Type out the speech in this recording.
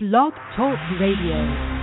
Blog Talk Radio.